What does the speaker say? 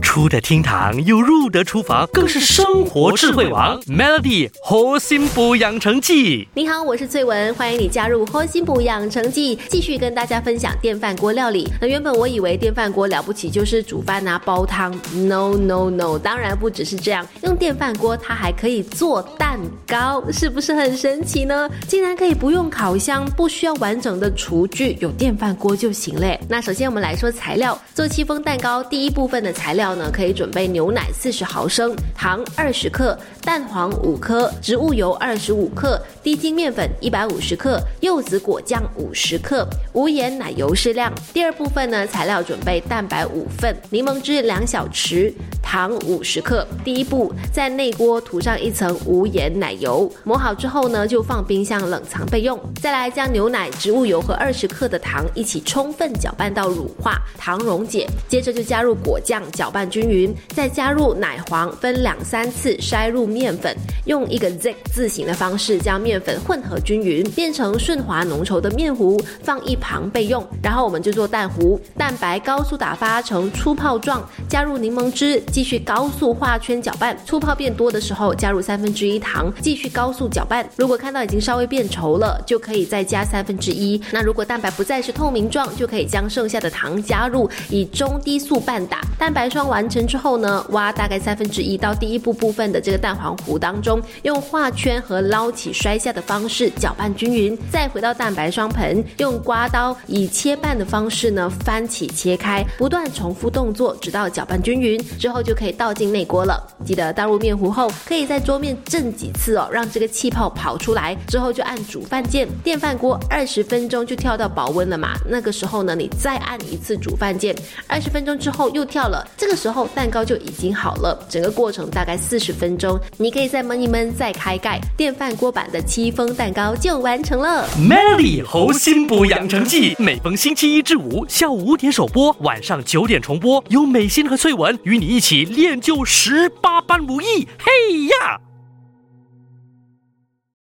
出得厅堂又入得厨房，更是生活智慧王。Melody 活心补养成记，你好，我是翠文，欢迎你加入活心补养成记，继续跟大家分享电饭锅料理。那原本我以为电饭锅了不起就是煮饭啊、煲汤，no no no，当然不只是这样，用电饭锅它还可以做蛋糕，是不是很神奇呢？竟然可以不用烤箱，不需要完整的厨具，有电饭锅就行嘞。那首先我们来说材料，做戚风蛋糕第一部分的材料呢。可以准备牛奶四十毫升、糖二十克、蛋黄五颗、植物油二十五克、低筋面粉一百五十克、柚子果酱五十克、无盐奶油适量。第二部分呢，材料准备蛋白五份、柠檬汁两小匙、糖五十克。第一步，在内锅涂上一层无盐奶油，磨好之后呢，就放冰箱冷藏备用。再来将牛奶、植物油和二十克的糖一起充分搅拌到乳化，糖溶解。接着就加入果酱，搅拌。拌均匀，再加入奶黄，分两三次筛入面粉，用一个 Z 字形的方式将面粉混合均匀，变成顺滑浓稠的面糊，放一旁备用。然后我们就做蛋糊，蛋白高速打发成粗泡状，加入柠檬汁，继续高速画圈搅拌。粗泡变多的时候，加入三分之一糖，继续高速搅拌。如果看到已经稍微变稠了，就可以再加三分之一。那如果蛋白不再是透明状，就可以将剩下的糖加入，以中低速拌打。蛋白霜完。完成之后呢，挖大概三分之一到第一步部分的这个蛋黄糊当中，用画圈和捞起摔下的方式搅拌均匀，再回到蛋白霜盆，用刮刀以切拌的方式呢翻起切开，不断重复动作，直到搅拌均匀之后就可以倒进内锅了。记得倒入面糊后，可以在桌面震几次哦，让这个气泡跑出来，之后就按煮饭键，电饭锅二十分钟就跳到保温了嘛。那个时候呢，你再按一次煮饭键，二十分钟之后又跳了，这个这时候。蛋糕就已经好了，整个过程大概四十分钟，你可以再焖一焖，再开盖，电饭锅版的戚风蛋糕就完成了。Melody 猴心补养成记，每逢星期一至五下午五点首播，晚上九点重播，由美心和翠文与你一起练就十八般武艺。嘿呀！